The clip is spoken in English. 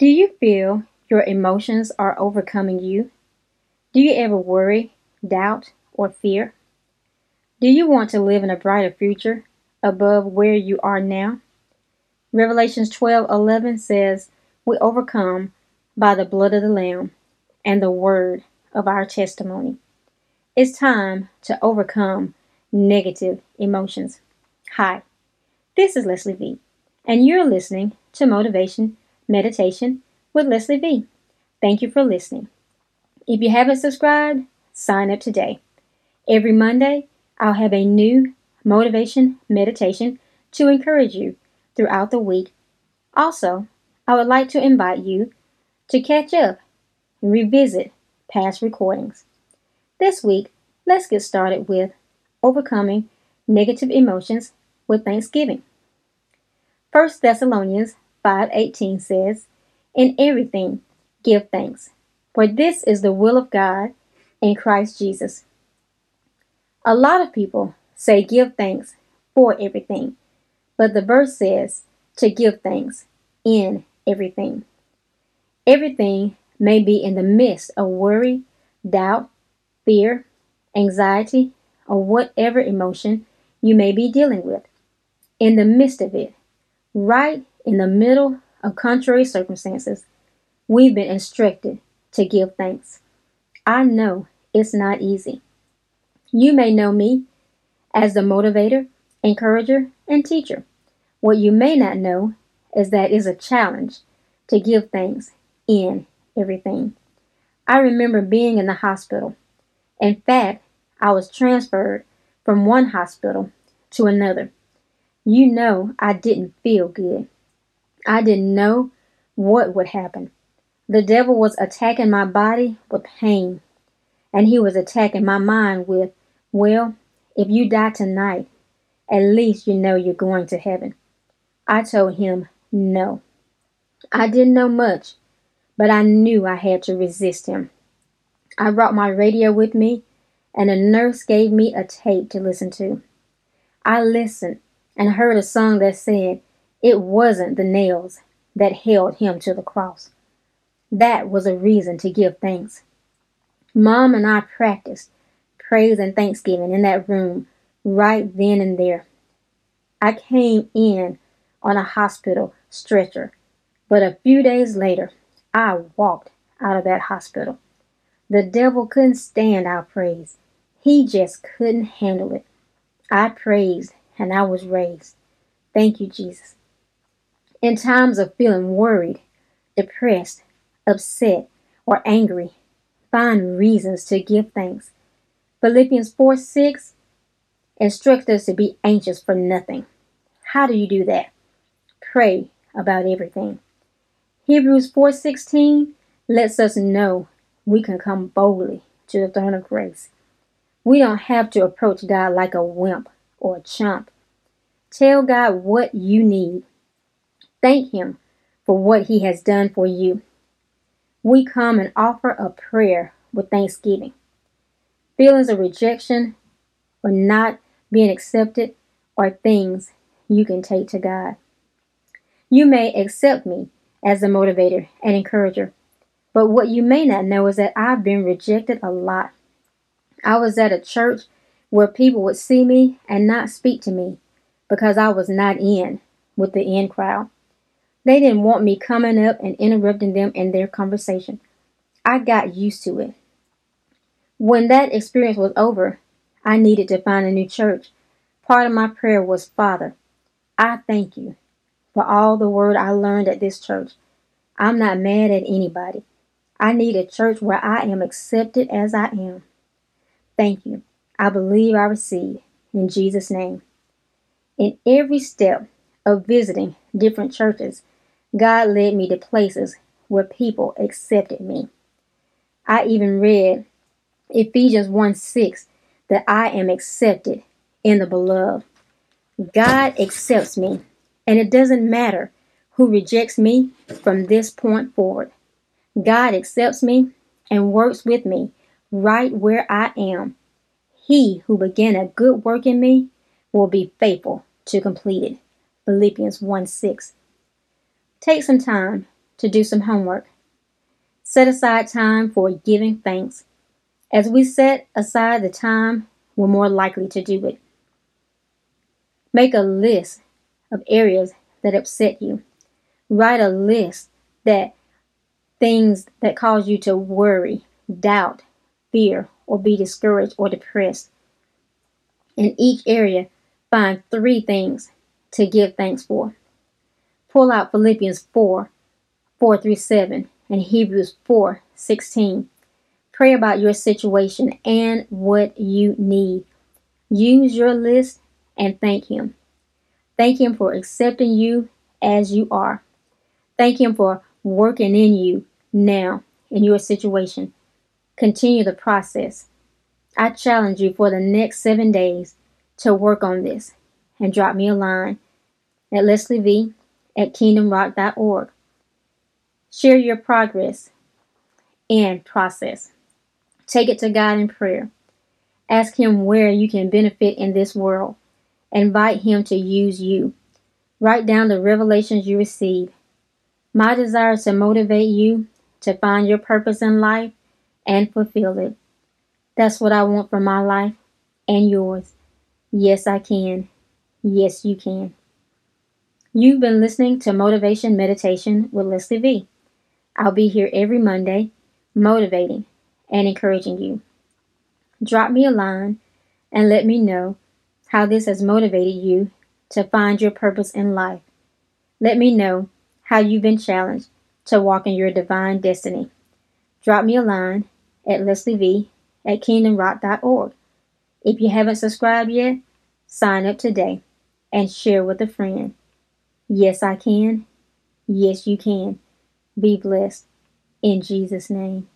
Do you feel your emotions are overcoming you? Do you ever worry, doubt, or fear? Do you want to live in a brighter future above where you are now? Revelations 12:11 says, "We overcome by the blood of the lamb and the word of our testimony." It's time to overcome negative emotions. Hi, this is Leslie V, and you're listening to Motivation Meditation with Leslie V. Thank you for listening. If you haven't subscribed, sign up today. Every Monday, I'll have a new motivation meditation to encourage you throughout the week. Also, I would like to invite you to catch up and revisit past recordings. This week, let's get started with overcoming negative emotions with thanksgiving. 1 Thessalonians 5:18 says, "In everything give thanks, for this is the will of God in Christ Jesus." A lot of people say give thanks for everything, but the verse says to give thanks in everything. Everything may be in the midst of worry, doubt, fear, anxiety, or whatever emotion you may be dealing with. In the midst of it, right in the middle of contrary circumstances, we've been instructed to give thanks. I know it's not easy. You may know me as the motivator, encourager, and teacher. What you may not know is that it's a challenge to give thanks in everything. I remember being in the hospital. In fact, I was transferred from one hospital to another. You know, I didn't feel good. I didn't know what would happen. The devil was attacking my body with pain, and he was attacking my mind with, well, if you die tonight, at least you know you're going to heaven. I told him no. I didn't know much, but I knew I had to resist him. I brought my radio with me, and a nurse gave me a tape to listen to. I listened and heard a song that said, It wasn't the nails that held him to the cross. That was a reason to give thanks. Mom and I practiced praise and thanksgiving in that room right then and there. I came in on a hospital stretcher, but a few days later, I walked out of that hospital. The devil couldn't stand our praise. He just couldn't handle it. I praised and I was raised. Thank you, Jesus. In times of feeling worried, depressed, upset, or angry, find reasons to give thanks. Philippians 4 6 instructs us to be anxious for nothing. How do you do that? Pray about everything. Hebrews 4:16 lets us know we can come boldly to the throne of grace. We don't have to approach God like a wimp or a chump. Tell God what you need. Thank Him for what He has done for you. We come and offer a prayer with thanksgiving. Feelings of rejection or not being accepted are things you can take to God. You may accept me as a motivator and encourager, but what you may not know is that I've been rejected a lot. I was at a church where people would see me and not speak to me because I was not in with the in crowd. They didn't want me coming up and interrupting them in their conversation. I got used to it. When that experience was over, I needed to find a new church. Part of my prayer was, Father, I thank you for all the word I learned at this church. I'm not mad at anybody. I need a church where I am accepted as I am. Thank you. I believe I receive in Jesus' name. In every step of visiting different churches, God led me to places where people accepted me. I even read Ephesians 1 6, that I am accepted in the beloved. God accepts me, and it doesn't matter who rejects me from this point forward. God accepts me and works with me right where I am. He who began a good work in me will be faithful to complete it. Philippians 1 6. Take some time to do some homework. Set aside time for giving thanks. As we set aside the time, we're more likely to do it. Make a list of areas that upset you. Write a list that things that cause you to worry, doubt, fear, or be discouraged or depressed. In each area, find three things to give thanks for. Pull out Philippians 4 4 through 7 and Hebrews 4 16. Pray about your situation and what you need. Use your list and thank Him. Thank Him for accepting you as you are. Thank Him for working in you now in your situation. Continue the process. I challenge you for the next seven days to work on this and drop me a line at Leslie V at kingdomrock.org. Share your progress and process. Take it to God in prayer. Ask Him where you can benefit in this world. Invite Him to use you. Write down the revelations you receive. My desire is to motivate you to find your purpose in life and fulfill it. That's what I want for my life and yours. Yes, I can. Yes, you can. You've been listening to Motivation Meditation with Leslie V. I'll be here every Monday, motivating and encouraging you. Drop me a line and let me know how this has motivated you to find your purpose in life. Let me know how you've been challenged to walk in your divine destiny. Drop me a line at Leslie V at kingdomrock.org. If you haven't subscribed yet, sign up today and share with a friend. Yes, I can. Yes, you can. Be blessed. In Jesus' name.